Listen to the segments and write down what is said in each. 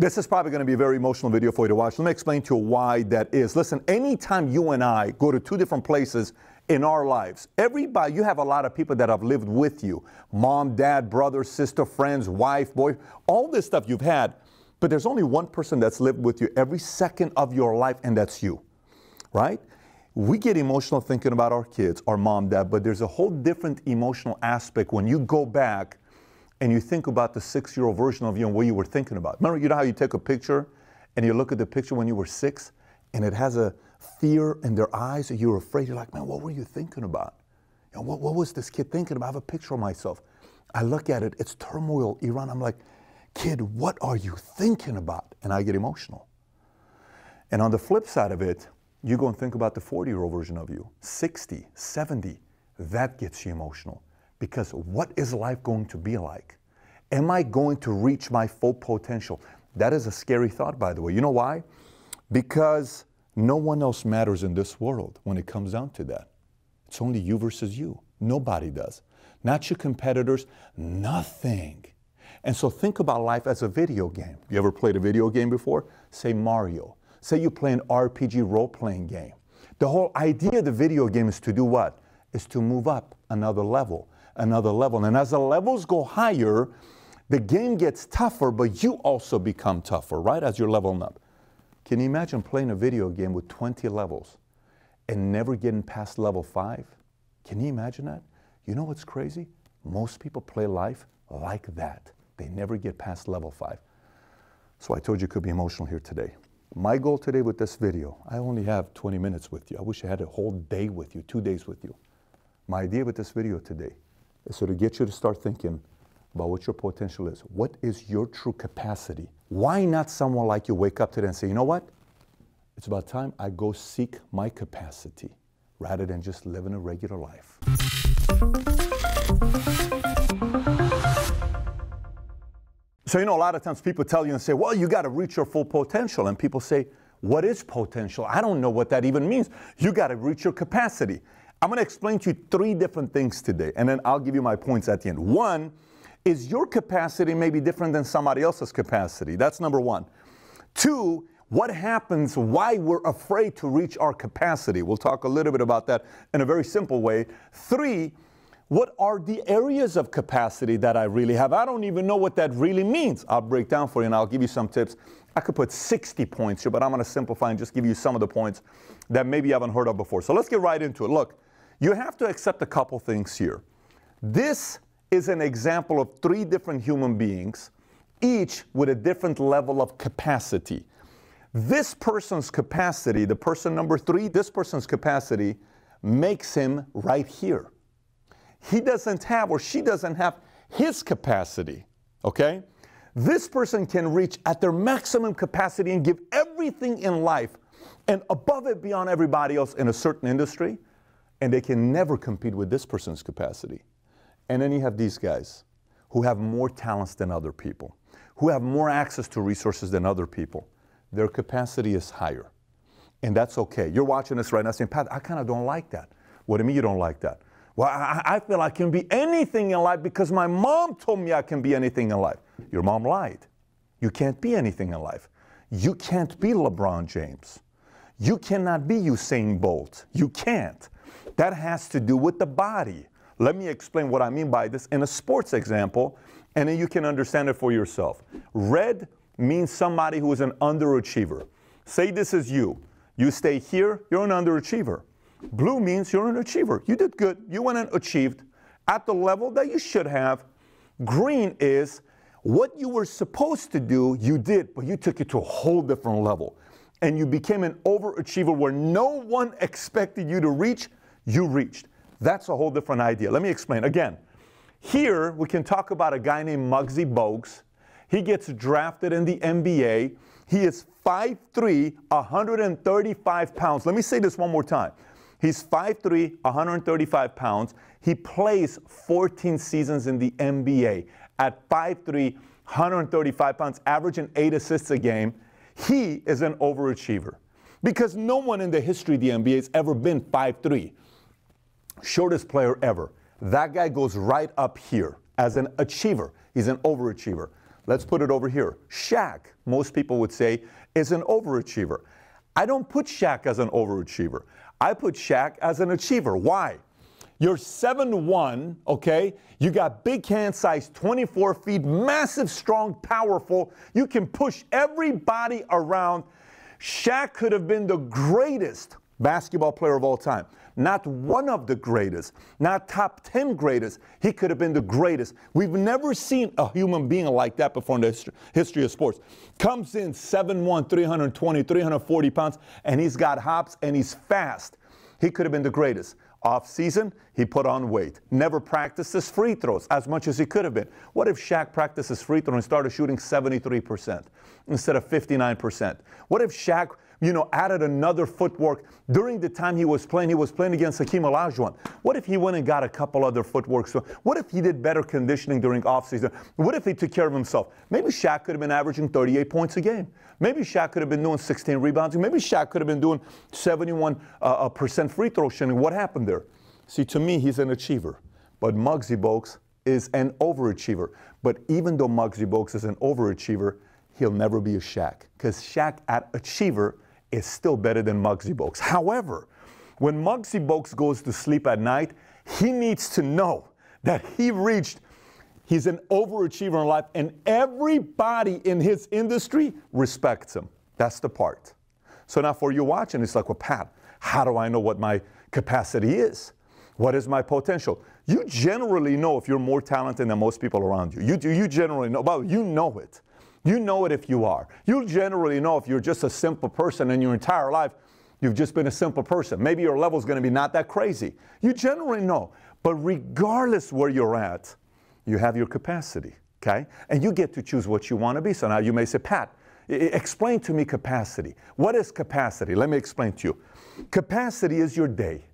This is probably going to be a very emotional video for you to watch. Let me explain to you why that is. Listen, anytime you and I go to two different places in our lives, everybody, you have a lot of people that have lived with you mom, dad, brother, sister, friends, wife, boy, all this stuff you've had. But there's only one person that's lived with you every second of your life, and that's you, right? We get emotional thinking about our kids, our mom, dad, but there's a whole different emotional aspect when you go back and you think about the six year old version of you and what you were thinking about. Remember, you know how you take a picture and you look at the picture when you were six and it has a fear in their eyes and you're afraid. You're like, man, what were you thinking about? You know, what, what was this kid thinking about? I have a picture of myself. I look at it, it's turmoil, Iran. I'm like, kid, what are you thinking about? And I get emotional. And on the flip side of it, you go and think about the 40 year old version of you, 60, 70, that gets you emotional. Because what is life going to be like? Am I going to reach my full potential? That is a scary thought, by the way. You know why? Because no one else matters in this world when it comes down to that. It's only you versus you. Nobody does. Not your competitors, nothing. And so think about life as a video game. You ever played a video game before? Say Mario. Say you play an RPG role playing game. The whole idea of the video game is to do what? Is to move up another level another level. And as the levels go higher, the game gets tougher, but you also become tougher, right? As you're leveling up. Can you imagine playing a video game with 20 levels and never getting past level five? Can you imagine that? You know what's crazy? Most people play life like that. They never get past level five. So I told you it could be emotional here today. My goal today with this video, I only have 20 minutes with you. I wish I had a whole day with you, two days with you. My idea with this video today so to get you to start thinking about what your potential is. What is your true capacity? Why not someone like you wake up today and say, you know what? It's about time I go seek my capacity rather than just living a regular life. So, you know, a lot of times people tell you and say, well, you got to reach your full potential. And people say, what is potential? I don't know what that even means. You got to reach your capacity. I'm going to explain to you three different things today, and then I'll give you my points at the end. One is your capacity may be different than somebody else's capacity. That's number one. Two, what happens, why we're afraid to reach our capacity. We'll talk a little bit about that in a very simple way. Three, what are the areas of capacity that I really have? I don't even know what that really means. I'll break down for you and I'll give you some tips. I could put 60 points here, but I'm going to simplify and just give you some of the points that maybe you haven't heard of before. So let's get right into it. Look, you have to accept a couple things here. This is an example of three different human beings, each with a different level of capacity. This person's capacity, the person number three, this person's capacity makes him right here. He doesn't have or she doesn't have his capacity, okay? This person can reach at their maximum capacity and give everything in life and above it beyond everybody else in a certain industry and they can never compete with this person's capacity. And then you have these guys who have more talents than other people, who have more access to resources than other people. Their capacity is higher. And that's okay. You're watching this right now saying, Pat, I kind of don't like that. What do you mean you don't like that? Well, I, I, feel I can be anything in life because my mom told me I can be anything in life. Your mom lied. You can't be anything in life. You can't be LeBron James. You cannot be Usain Bolt. You can't. That has to do with the body. Let me explain what I mean by this in a sports example, and then you can understand it for yourself. Red means somebody who is an underachiever. Say this is you. You stay here, you're an underachiever. Blue means you're an achiever. You did good. You went and achieved at the level that you should have. Green is what you were supposed to do, you did, but you took it to a whole different level. And you became an overachiever where no one expected you to reach you reached. That's a whole different idea. Let me explain. Again, here we can talk about a guy named Muggsy Bogues. He gets drafted in the NBA. He is 5'3, 135 pounds. Let me say this one more time. He's 5'3, 135 pounds. He plays 14 seasons in the NBA at 5'3, 135 pounds, averaging eight assists a game. He is an overachiever because no one in the history of the NBA has ever been 5'3 shortest player ever. That guy goes right up here as an achiever. He's an overachiever. Let's put it over here. Shaq, most people would say, is an overachiever. I don't put Shaq as an overachiever. I put Shaq as an achiever. Why? You're 7'1, okay? You got big hand size, 24 feet, massive, strong, powerful. You can push everybody around. Shaq could have been the greatest basketball player of all time. Not one of the greatest, not top 10 greatest. He could have been the greatest. We've never seen a human being like that before in the history of sports. Comes in 7'1, 320, 340 pounds, and he's got hops and he's fast. He could have been the greatest. Off season, he put on weight. Never practiced his free throws as much as he could have been. What if Shaq practiced his free throw and started shooting 73% instead of 59%? What if Shaq you know, added another footwork. During the time he was playing, he was playing against Hakeem Olajuwon. What if he went and got a couple other footworks? What if he did better conditioning during offseason? What if he took care of himself? Maybe Shaq could have been averaging 38 points a game. Maybe Shaq could have been doing 16 rebounds. Maybe Shaq could have been doing 71% uh, percent free throw shooting. What happened there? See, to me, he's an achiever. But Muggsy Bogues is an overachiever. But even though Muggsy Bogues is an overachiever, he'll never be a Shaq. Because Shaq at achiever is still better than Muggsy Bogues. However, when Muggsy Bogues goes to sleep at night, he needs to know that he reached, he's an overachiever in life, and everybody in his industry respects him. That's the part. So now for you watching, it's like, well, Pat, how do I know what my capacity is? What is my potential? You generally know if you're more talented than most people around you. You, you generally know, well, you know it. You know it if you are. You'll generally know if you're just a simple person in your entire life, you've just been a simple person. Maybe your level is going to be not that crazy. You generally know. But regardless where you're at, you have your capacity, okay? And you get to choose what you want to be. So now you may say, Pat, explain to me capacity. What is capacity? Let me explain to you. Capacity is your day.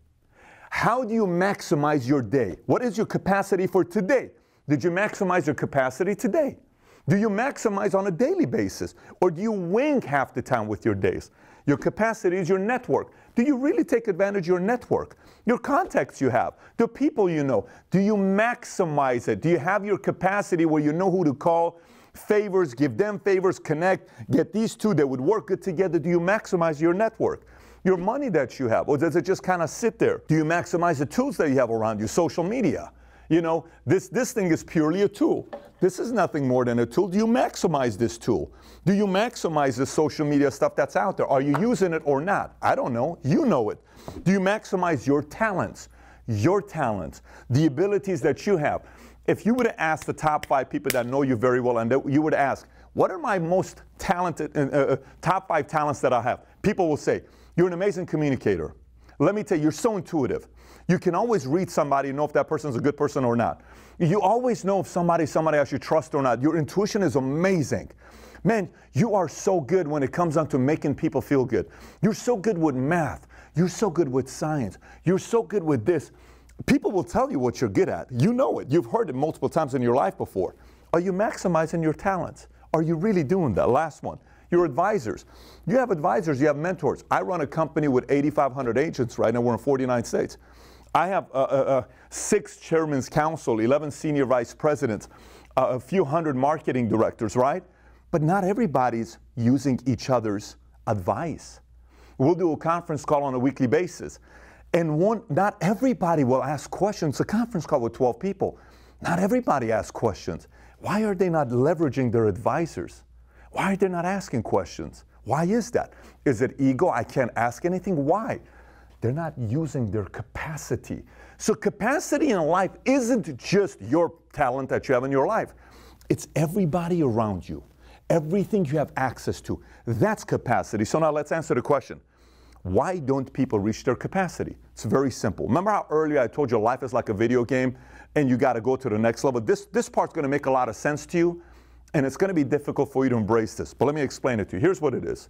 How do you maximize your day? What is your capacity for today? Did you maximize your capacity today? Do you maximize on a daily basis? Or do you wing half the time with your days? Your capacity is your network. Do you really take advantage of your network? Your contacts you have, the people you know. Do you maximize it? Do you have your capacity where you know who to call? Favors, give them favors, connect, get these two that would work good together. Do you maximize your network? Your money that you have, or does it just kind of sit there? Do you maximize the tools that you have around you? Social media. You know, this, this thing is purely a tool. This is nothing more than a tool. Do you maximize this tool? Do you maximize the social media stuff that's out there? Are you using it or not? I don't know. You know it. Do you maximize your talents? Your talents, the abilities that you have. If you would have asked the top five people that know you very well, and you would ask, what are my most talented, uh, uh, top five talents that I have? People will say, you're an amazing communicator. Let me tell you, you're so intuitive. You can always read somebody and know if that person's a good person or not. You always know if somebody somebody else you trust or not. Your intuition is amazing. Man, you are so good when it comes down to making people feel good. You're so good with math. You're so good with science. You're so good with this. People will tell you what you're good at. You know it. You've heard it multiple times in your life before. Are you maximizing your talents? Are you really doing that? Last one. Your advisors. You have advisors, you have mentors. I run a company with 8,500 agents right now. We're in 49 states. I have uh, uh, uh, six chairman's council, 11 senior vice presidents, uh, a few hundred marketing directors, right? But not everybody's using each other's advice. We'll do a conference call on a weekly basis. And one, not everybody will ask questions. A conference call with 12 people. Not everybody asks questions. Why are they not leveraging their advisors? Why are they not asking questions? Why is that? Is it ego? I can't ask anything? Why? they're not using their capacity. So, capacity in life isn't just your talent that you have in your life, it's everybody around you, everything you have access to. That's capacity. So, now let's answer the question why don't people reach their capacity? It's very simple. Remember how earlier I told you life is like a video game and you got to go to the next level? This, this part's going to make a lot of sense to you and it's going to be difficult for you to embrace this. But let me explain it to you. Here's what it is.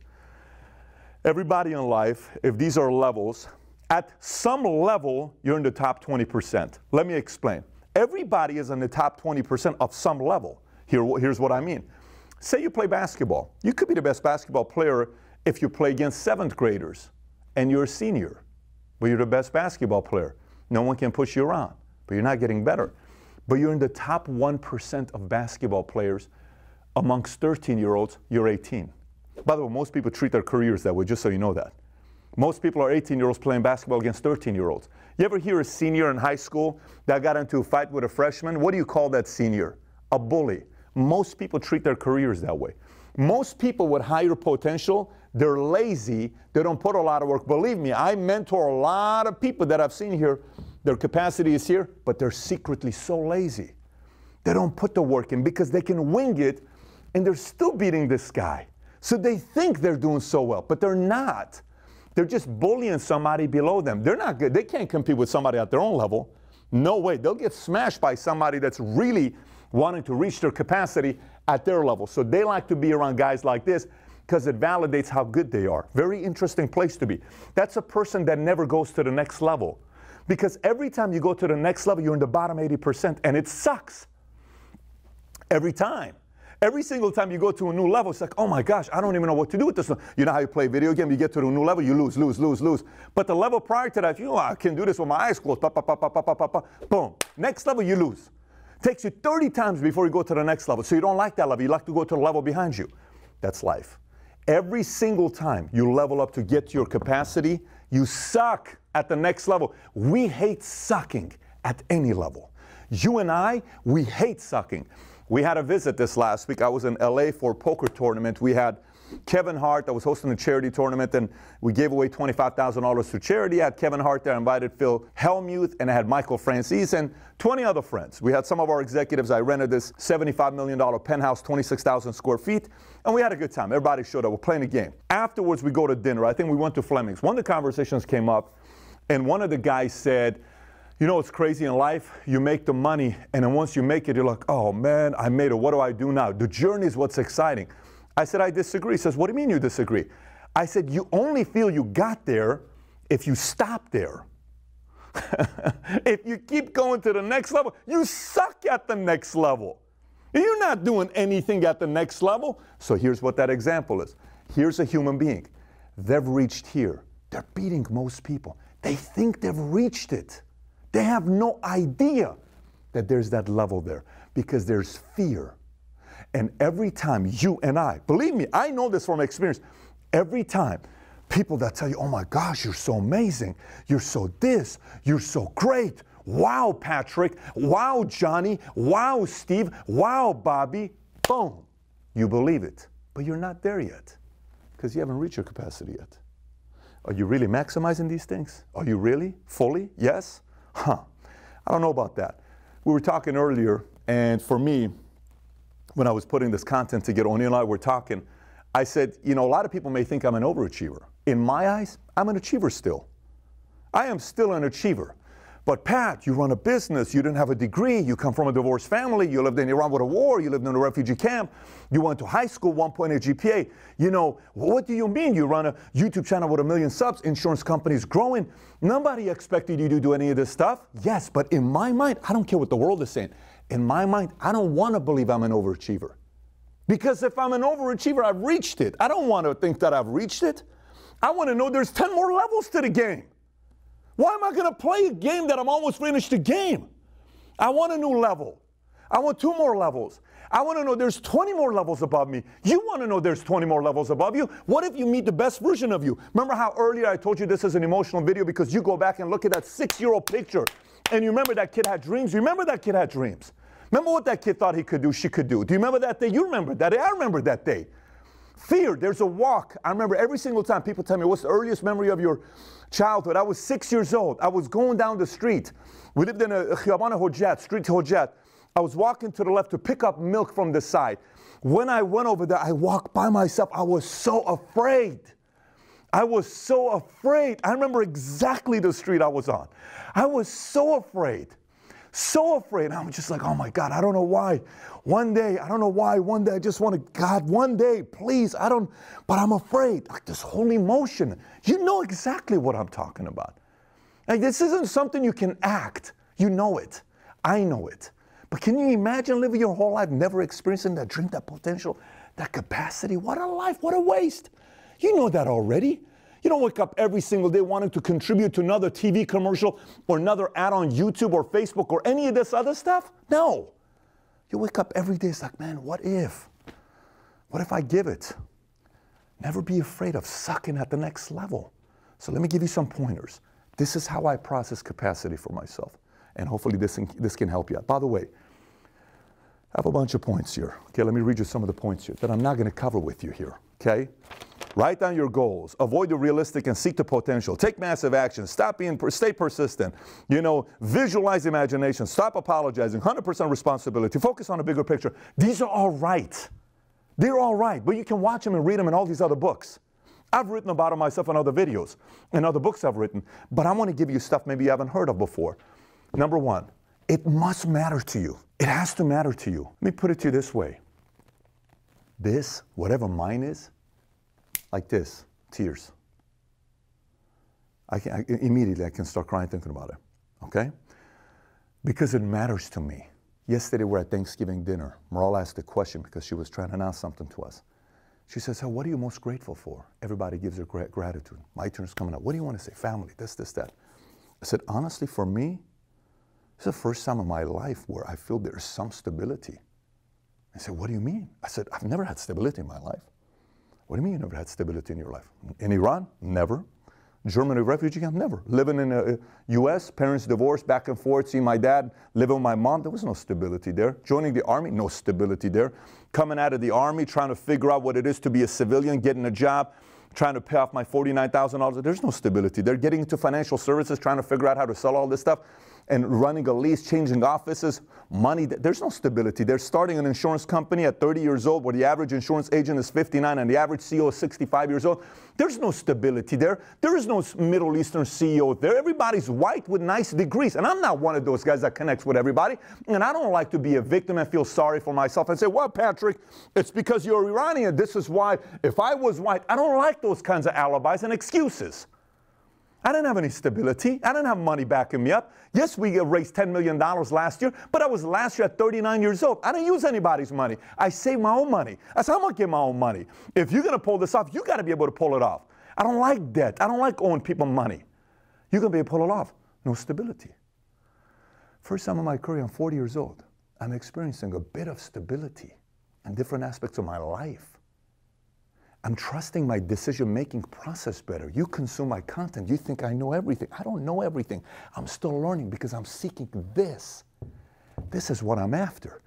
Everybody in life, if these are levels, at some level, you're in the top 20%. Let me explain. Everybody is in the top 20% of some level. Here, here's what I mean. Say you play basketball. You could be the best basketball player if you play against seventh graders and you're a senior, but you're the best basketball player. No one can push you around, but you're not getting better. But you're in the top 1% of basketball players Amongst 13 year olds, you're 18. By the way, most people treat their careers that way, just so you know that. Most people are 18 year olds playing basketball against 13 year olds. You ever hear a senior in high school that got into a fight with a freshman? What do you call that senior? A bully. Most people treat their careers that way. Most people with higher potential, they're lazy, they don't put a lot of work. Believe me, I mentor a lot of people that I've seen here. Their capacity is here, but they're secretly so lazy. They don't put the work in because they can wing it and they're still beating this guy. So they think they're doing so well, but they're not. They're just bullying somebody below them. They're not good. They can't compete with somebody at their own level. No way. They'll get smashed by somebody that's really wanting to reach their capacity at their level. So they like to be around guys like this because it validates how good they are. Very interesting place to be. That's a person that never goes to the next level. Because every time you go to the next level, you're in the bottom 80%, and it sucks. Every time. Every single time you go to a new level, it's like, oh my gosh, I don't even know what to do with this one. You know how you play video game? You get to a new level, you lose, lose, lose, lose. But the level prior to that, you know, I can do this with my eyes closed. Pa, pa, pa, pa, pa, pa, pa, boom. Next level, you lose. Takes you 30 times before you go to the next level. So you don't like that level. You like to go to the level behind you. That's life. Every single time you level up to get to your capacity, you suck at the next level. We hate sucking at any level. You and I, we hate sucking. We had a visit this last week. I was in LA for a poker tournament. We had Kevin Hart that was hosting a charity tournament, and we gave away $25,000 to charity. I had Kevin Hart there, I invited Phil Hellmuth, and I had Michael Franzese and 20 other friends. We had some of our executives. I rented this $75 million penthouse, 26,000 square feet, and we had a good time. Everybody showed up. We're playing a game. Afterwards, we go to dinner. I think we went to Fleming's. One of the conversations came up, and one of the guys said, you know, it's crazy in life. You make the money, and then once you make it, you're like, oh man, I made it. What do I do now? The journey is what's exciting. I said, I disagree. He says, What do you mean you disagree? I said, You only feel you got there if you stop there. if you keep going to the next level, you suck at the next level. You're not doing anything at the next level. So here's what that example is here's a human being. They've reached here, they're beating most people. They think they've reached it. They have no idea that there's that level there because there's fear and every time you and I, believe me, I know this from experience, every time people that tell you, oh my gosh, you're so amazing, you're so this, you're so great, wow, Patrick, wow, Johnny, wow, Steve, wow, Bobby, boom, you believe it. But you're not there yet because you haven't reached your capacity yet. Are you really maximizing these things? Are you really? Fully? Yes? Huh. I don't know about that. We were talking earlier, and for me, when I was putting this content together, Oni and I were talking, I said, you know, a lot of people may think I'm an overachiever. In my eyes, I'm an achiever still. I am still an achiever. But Pat, you run a business, you didn't have a degree, you come from a divorced family, you lived in Iran with a war, you lived in a refugee camp, you went to high school, 1.8 GPA. You know, what do you mean you run a YouTube channel with a million subs, insurance companies growing? Nobody expected you to do any of this stuff. Yes, but in my mind, I don't care what the world is saying in my mind, I don't want to believe I'm an overachiever. Because if I'm an overachiever, I've reached it. I don't want to think that I've reached it. I want to know there's 10 more levels to the game. Why am I going to play a game that I'm almost finished the game? I want a new level. I want two more levels. I want to know there's 20 more levels above me. You want to know there's 20 more levels above you. What if you meet the best version of you? Remember how earlier I told you this is an emotional video because you go back and look at that six year old picture and you remember that kid had dreams. You remember that kid had dreams. Remember what that kid thought he could do, she could do. Do you remember that day? You remember that day. I remember that day. Fear, there's a walk. I remember every single time people tell me, What's the earliest memory of your childhood? I was six years old. I was going down the street. We lived in a Khiyabana Hojat, street Hojat. I was walking to the left to pick up milk from the side. When I went over there, I walked by myself. I was so afraid. I was so afraid. I remember exactly the street I was on. I was so afraid. So afraid. I'm just like, oh my God, I don't know why. One day, I don't know why. One day, I just want to, God, one day, please. I don't, but I'm afraid. Like this whole emotion. You know exactly what I'm talking about. Like this isn't something you can act. You know it. I know it. But can you imagine living your whole life never experiencing that dream, that potential, that capacity? What a life, what a waste. You know that already. You don't wake up every single day wanting to contribute to another TV commercial or another ad on YouTube or Facebook or any of this other stuff. No. You wake up every day, it's like, man, what if? What if I give it? Never be afraid of sucking at the next level. So let me give you some pointers. This is how I process capacity for myself. And hopefully this, this can help you out. By the way, I have a bunch of points here. Okay, let me read you some of the points here that I'm not going to cover with you here. Okay? Write down your goals. Avoid the realistic and seek the potential. Take massive action. Stop being, stay persistent. You know, visualize imagination. Stop apologizing. 100% responsibility. Focus on a bigger picture. These are all right. They're all right, but you can watch them and read them in all these other books. I've written about them myself in other videos and other books I've written, but I want to give you stuff maybe you haven't heard of before. Number one, it must matter to you. It has to matter to you. Let me put it to you this way. This, whatever mine is, like this, tears. I can, I, immediately I can start crying thinking about it, okay? Because it matters to me. Yesterday we're at Thanksgiving dinner. Maral asked a question because she was trying to announce something to us. She says, so what are you most grateful for? Everybody gives their gratitude. My turn's coming up. What do you want to say? Family, this, this, that. I said, honestly, for me, it's the first time in my life where I feel there's some stability. I said, what do you mean? I said, I've never had stability in my life. What do you mean you never had stability in your life? In Iran? Never. Germany refugee camp? Never. Living in the U.S., uh, parents divorced, back and forth, seeing my dad, living with my mom, there was no stability there. Joining the army, no stability there. Coming out of the army, trying to figure out what it is to be a civilian, getting a job, trying to pay off my $49,000, there's no stability there. Getting into financial services, trying to figure out how to sell all this stuff and running a lease, changing offices, money, there's no stability. They're starting an insurance company at 30 years old where the average insurance agent is 59 and the average CEO is 65 years old. There's no stability there. There is no Middle Eastern CEO there. Everybody's white with nice degrees. And I'm not one of those guys that connects with everybody. And I don't like to be a victim and feel sorry for myself and say, well, Patrick, it's because you're Iranian. This is why if I was white, I don't like those kinds of alibis and excuses. I didn't have any stability. I didn't have money backing me up. Yes, we raised $10 million last year, but I was last year at 39 years old. I didn't use anybody's money. I saved my own money. I said, I'm going to get my own money. If you're going to pull this off, you got to be able to pull it off. I don't like debt. I don't like owing people money. You're going to be able to pull it off. No stability. First time in my career, I'm 40 years old. I'm experiencing a bit of stability in different aspects of my life. I'm trusting my decision making process better. You consume my content, you think I know everything. I don't know everything. I'm still learning because I'm seeking this. This is what I'm after.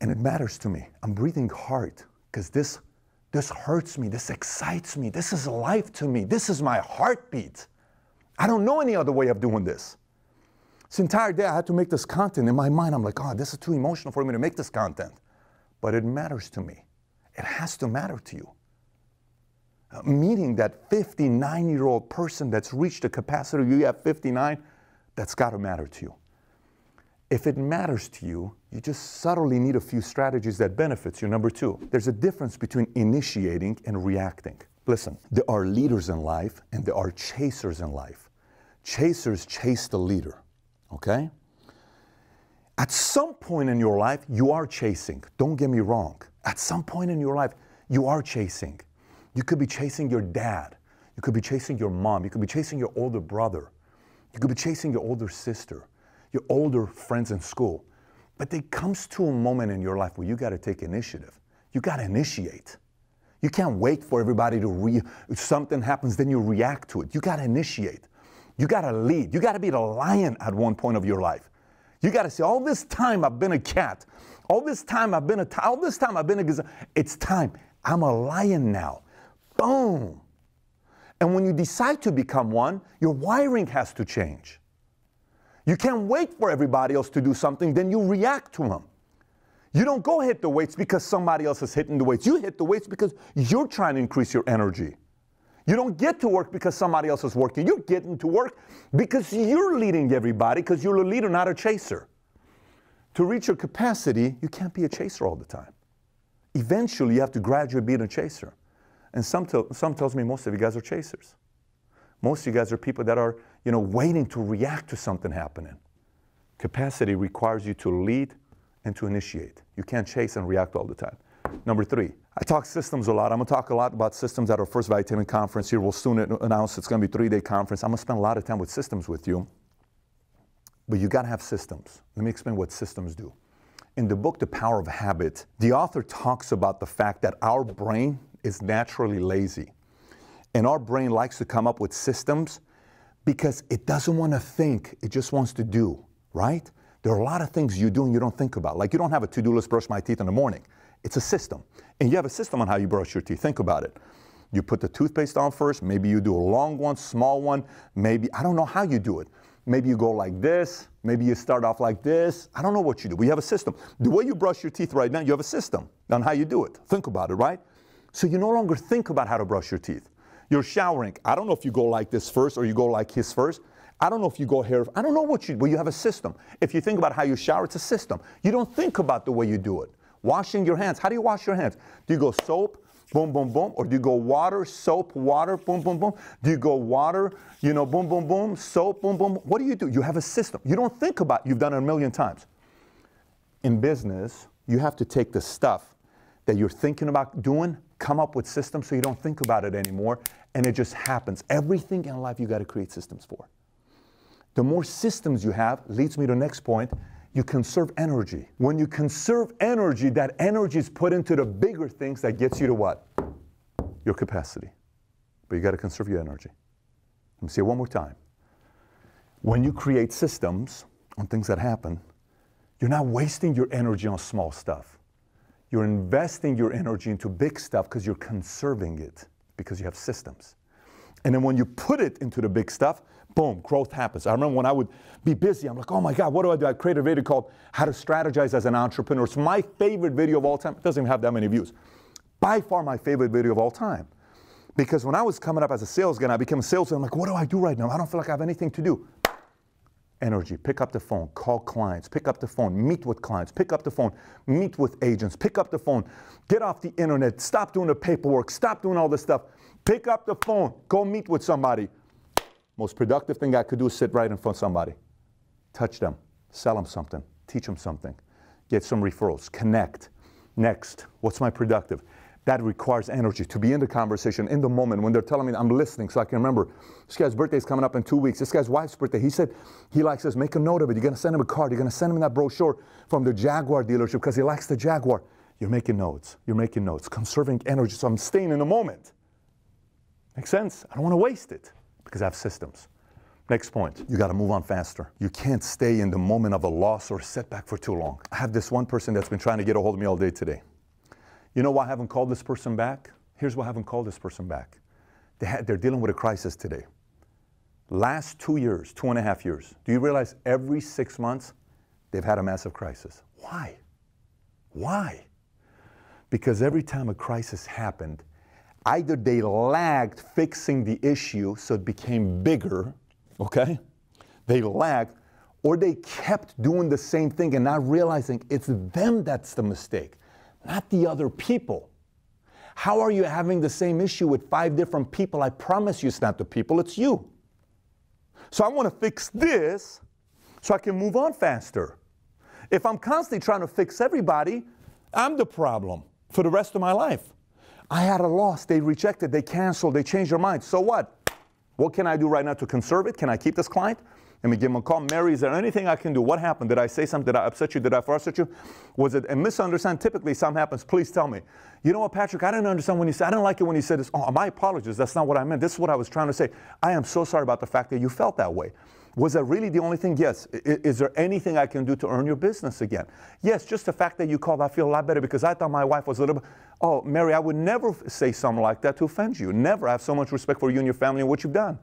And it matters to me. I'm breathing hard because this, this hurts me. This excites me. This is life to me. This is my heartbeat. I don't know any other way of doing this. This entire day I had to make this content. In my mind, I'm like, oh, this is too emotional for me to make this content. But it matters to me. It has to matter to you meeting that 59 year old person that's reached a capacity you have 59, that's got to matter to you. If it matters to you, you just subtly need a few strategies that benefits you. Number two, there's a difference between initiating and reacting. Listen, there are leaders in life and there are chasers in life. Chasers chase the leader, okay? At some point in your life, you are chasing. Don't get me wrong. At some point in your life, you are chasing. You could be chasing your dad. You could be chasing your mom. You could be chasing your older brother. You could be chasing your older sister, your older friends in school. But there comes to a moment in your life where you got to take initiative. You got to initiate. You can't wait for everybody to re if something happens, then you react to it. You got to initiate. You got to lead. You got to be the lion at one point of your life. You got to say, all this time I've been a cat. All this time I've been a, all this time I've been a. It's time. I'm a lion now. Boom. And when you decide to become one, your wiring has to change. You can't wait for everybody else to do something, then you react to them. You don't go hit the weights because somebody else is hitting the weights. You hit the weights because you're trying to increase your energy. You don't get to work because somebody else is working. You're getting to work because you're leading everybody because you're a leader, not a chaser. To reach your capacity, you can't be a chaser all the time. Eventually, you have to gradually be a chaser. And some, some tells me most of you guys are chasers. Most of you guys are people that are, you know, waiting to react to something happening. Capacity requires you to lead and to initiate. You can't chase and react all the time. Number three, I talk systems a lot. I'm to talk a lot about systems at our first Vitamin conference here. We'll soon announce it's to be a three-day conference. I'm to spend a lot of time with systems with you. But you got to have systems. Let me explain what systems do. In the book, The Power of Habit, the author talks about the fact that our brain is naturally lazy. And our brain likes to come up with systems because it doesn't want to think, it just wants to do, right? There are a lot of things you do and you don't think about. Like you don't have a to do list, brush my teeth in the morning. It's a system. And you have a system on how you brush your teeth. Think about it. You put the toothpaste on first. Maybe you do a long one, small one. Maybe, I don't know how you do it. Maybe you go like this. Maybe you start off like this. I don't know what you do. We have a system. The way you brush your teeth right now, you have a system on how you do it. Think about it, right? So you no longer think about how to brush your teeth. You're showering. I don't know if you go like this first or you go like his first. I don't know if you go here. I don't know what you, but you have a system. If you think about how you shower, it's a system. You don't think about the way you do it. Washing your hands. How do you wash your hands? Do you go soap, boom, boom, boom? Or do you go water, soap, water, boom, boom, boom? Do you go water, you know, boom, boom, boom, soap, boom, boom? What do you do? You have a system. You don't think about You've done it a million times. In business, you have to take the stuff that you're thinking about doing, come up with systems so you don't think about it anymore, and it just happens. Everything in life you got to create systems for. The more systems you have leads me to the next point. You conserve energy. When you conserve energy, that energy is put into the bigger things that gets you to what? Your capacity. But you got to conserve your energy. Let me say it one more time. When you create systems on things that happen, you're not wasting your energy on small stuff. You're investing your energy into big stuff because you're conserving it because you have systems. And then when you put it into the big stuff, boom, growth happens. I remember when I would be busy, I'm like, oh my God, what do I do? I create a video called How to Strategize as an Entrepreneur. It's my favorite video of all time. It doesn't even have that many views. By far my favorite video of all time. Because when I was coming up as a sales guy, I became a salesman. I'm like, what do I do right now? I don't feel like I have anything to do. Energy. Pick up the phone, call clients, pick up the phone, meet with clients, pick up the phone, meet with agents, pick up the phone, get off the internet, stop doing the paperwork, stop doing all this stuff. Pick up the phone, go meet with somebody. Most productive thing I could do is sit right in front of somebody, touch them, sell them something, teach them something, get some referrals, connect. Next, what's my productive? That requires energy to be in the conversation in the moment when they're telling me I'm listening so I can remember. This guy's birthday is coming up in two weeks. This guy's wife's birthday. He said he likes this. Make a note of it. You're going to send him a card. You're going to send him that brochure from the Jaguar dealership because he likes the Jaguar. You're making notes. You're making notes. Conserving energy. So I'm staying in the moment. Makes sense? I don't want to waste it because I have systems. Next point, you got to move on faster. You can't stay in the moment of a loss or setback for too long. I have this one person that's been trying to get a hold of me all day today. You know why I haven't called this person back? Here's why I haven't called this person back. They had, they're dealing with a crisis today. Last two years, two and a half years, do you realize every six months they've had a massive crisis? Why? Why? Because every time a crisis happened, either they lagged fixing the issue so it became bigger, okay? They lagged, or they kept doing the same thing and not realizing it's them that's the mistake, not the other people. How are you having the same issue with five different people? I promise you it's not the people, it's you. So I want to fix this so I can move on faster. If I'm constantly trying to fix everybody, I'm the problem for the rest of my life. I had a loss. They rejected, they canceled, they changed their mind. So what? What can I do right now to conserve it? Can I keep this client? Him a call. Mary, is there anything I can do? What happened? Did I say something? Did I upset you? Did I frustrate you? Was it a misunderstanding? Typically, something happens. Please tell me. You know what, Patrick? I didn't understand when you said, I didn't like it when you said this. Oh, my apologies. That's not what I meant. This is what I was trying to say. I am so sorry about the fact that you felt that way. Was that really the only thing? Yes. Is, is, there anything I can do to earn your business again? Yes, just the fact that you called, I feel a lot better because I thought my wife was a little bit. Oh, Mary, I would never say something like that to offend you. Never. I have so much respect for you and your family and what you've done.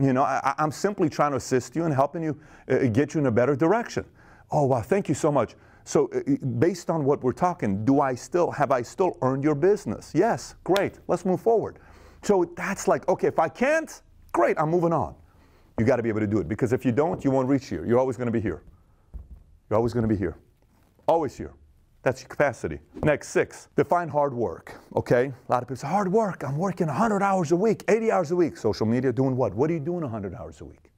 You know, I, am simply trying to assist you and helping you uh, get you in a better direction. Oh, wow, thank you so much. So, uh, uh, based on what we're talking, do I still have I still earned your business? Yes, great. Let's move forward. So that's like, okay, if I can't, great, I'm moving on. You got to be able to do it because if you don't, you won't reach here. You're always to be here. You're always to be here. Always here. That's your capacity. Next, six, define hard work. Okay? A lot of people say, hard work. I'm working 100 hours a week, 80 hours a week. Social media, doing what? What are you doing 100 hours a week?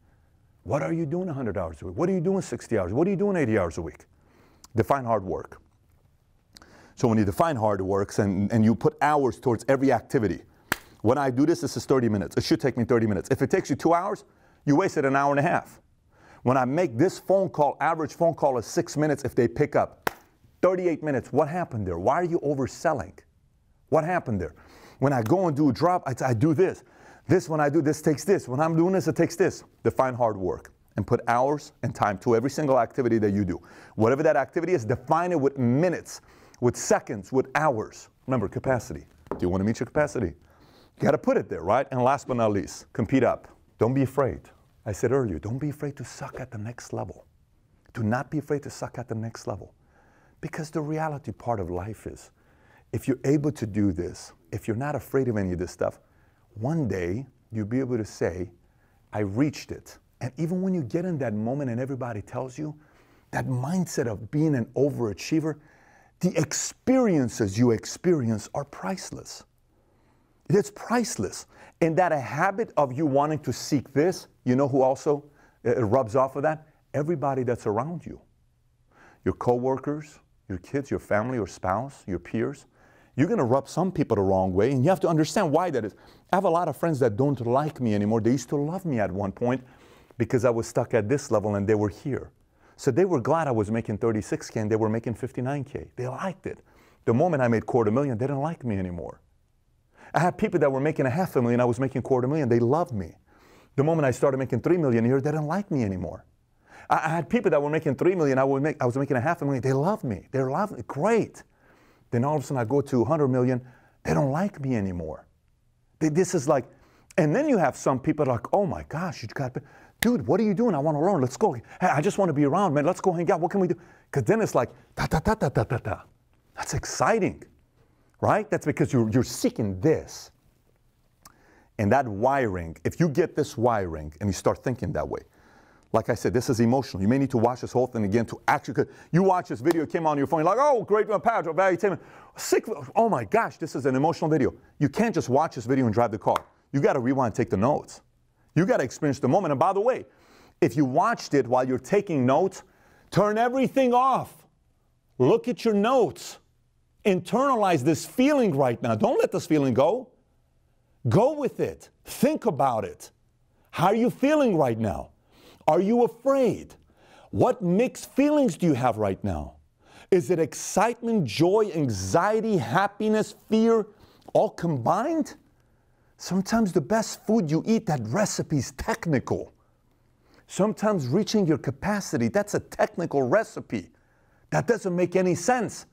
What are you doing 100 hours a week? What are you doing 60 hours? What are you doing 80 hours a week? Define hard work. So when you define hard work and, and you put hours towards every activity, when I do this, this is 30 minutes. It should take me 30 minutes. If it takes you two hours, you wasted an hour and a half. When I make this phone call, average phone call is six minutes if they pick up. 38 minutes. What happened there? Why are you overselling? What happened there? When I go and do a drop, I, I do this. This, when I do this, takes this. When I'm doing this, it takes this. Define hard work and put hours and time to every single activity that you do. Whatever that activity is, define it with minutes, with seconds, with hours. Remember, capacity. Do you want to meet your capacity? You got to put it there, right? And last but not least, compete up. Don't be afraid. I said earlier, don't be afraid to suck at the next level. Do not be afraid to suck at the next level. Because the reality part of life is if you're able to do this, if you're not afraid of any of this stuff, one day you'll be able to say, I reached it. And even when you get in that moment and everybody tells you, that mindset of being an overachiever, the experiences you experience are priceless. It's priceless. And that a habit of you wanting to seek this, you know who also it rubs off of that? Everybody that's around you. Your coworkers, your kids, your family, your spouse, your peers. You're going to rub some people the wrong way, and you have to understand why that is. I have a lot of friends that don't like me anymore. They used to love me at one point because I was stuck at this level and they were here. So they were glad I was making 36K and they were making 59K. They liked it. The moment I made quarter million, they didn't like me anymore. I had people that were making a half a million, I was making quarter million, they loved me. The moment I started making three million a year, they didn't like me anymore. I, had people that were making three million, I, would make, I was making a half a million, they loved me. They loved me, great. Then all of a sudden I go to 100 million, they don't like me anymore. They, this is like, and then you have some people like, oh my gosh, you got, dude, what are you doing? I want to learn. Let's go. Hey, I just want to be around, man. Let's go hang out. What can we do? Because then it's like, ta ta ta ta ta ta ta. That's exciting right? That's because you're, you're seeking this. And that wiring, if you get this wiring and you start thinking that way, like I said, this is emotional. You may need to watch this whole thing again to actually, you watch this video, it came on your phone, like, oh, great Patrick, Valuetainment. Sick, oh my gosh, this is an emotional video. You can't just watch this video and drive the car. You got to rewind, take the notes. You got to experience the moment. And by the way, if you watched it while you're taking notes, turn everything off. Look at your notes internalize this feeling right now. Don't let this feeling go. Go with it. Think about it. How are you feeling right now? Are you afraid? What mixed feelings do you have right now? Is it excitement, joy, anxiety, happiness, fear, all combined? Sometimes the best food you eat, that recipe is technical. Sometimes reaching your capacity, that's a technical recipe. That doesn't make any sense.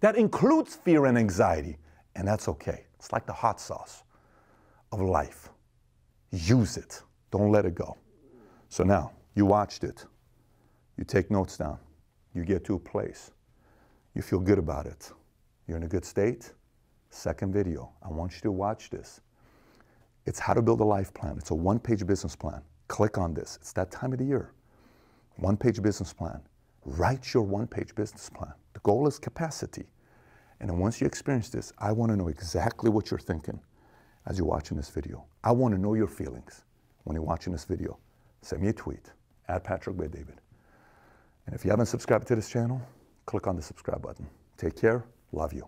That includes fear and anxiety, and that's okay. It's like the hot sauce of life. Use it, don't let it go. So now, you watched it, you take notes down, you get to a place, you feel good about it, you're in a good state. Second video, I want you to watch this. It's how to build a life plan. It's a one page business plan. Click on this. It's that time of the year. One page business plan. Write your one page business plan. The goal is capacity. And then once you experience this, I want to know exactly what you're thinking as you're watching this video. I want to know your feelings when you're watching this video. Send me a tweet at Patrick Bet David. And if you haven't subscribed to this channel, click on the subscribe button. Take care. Love you.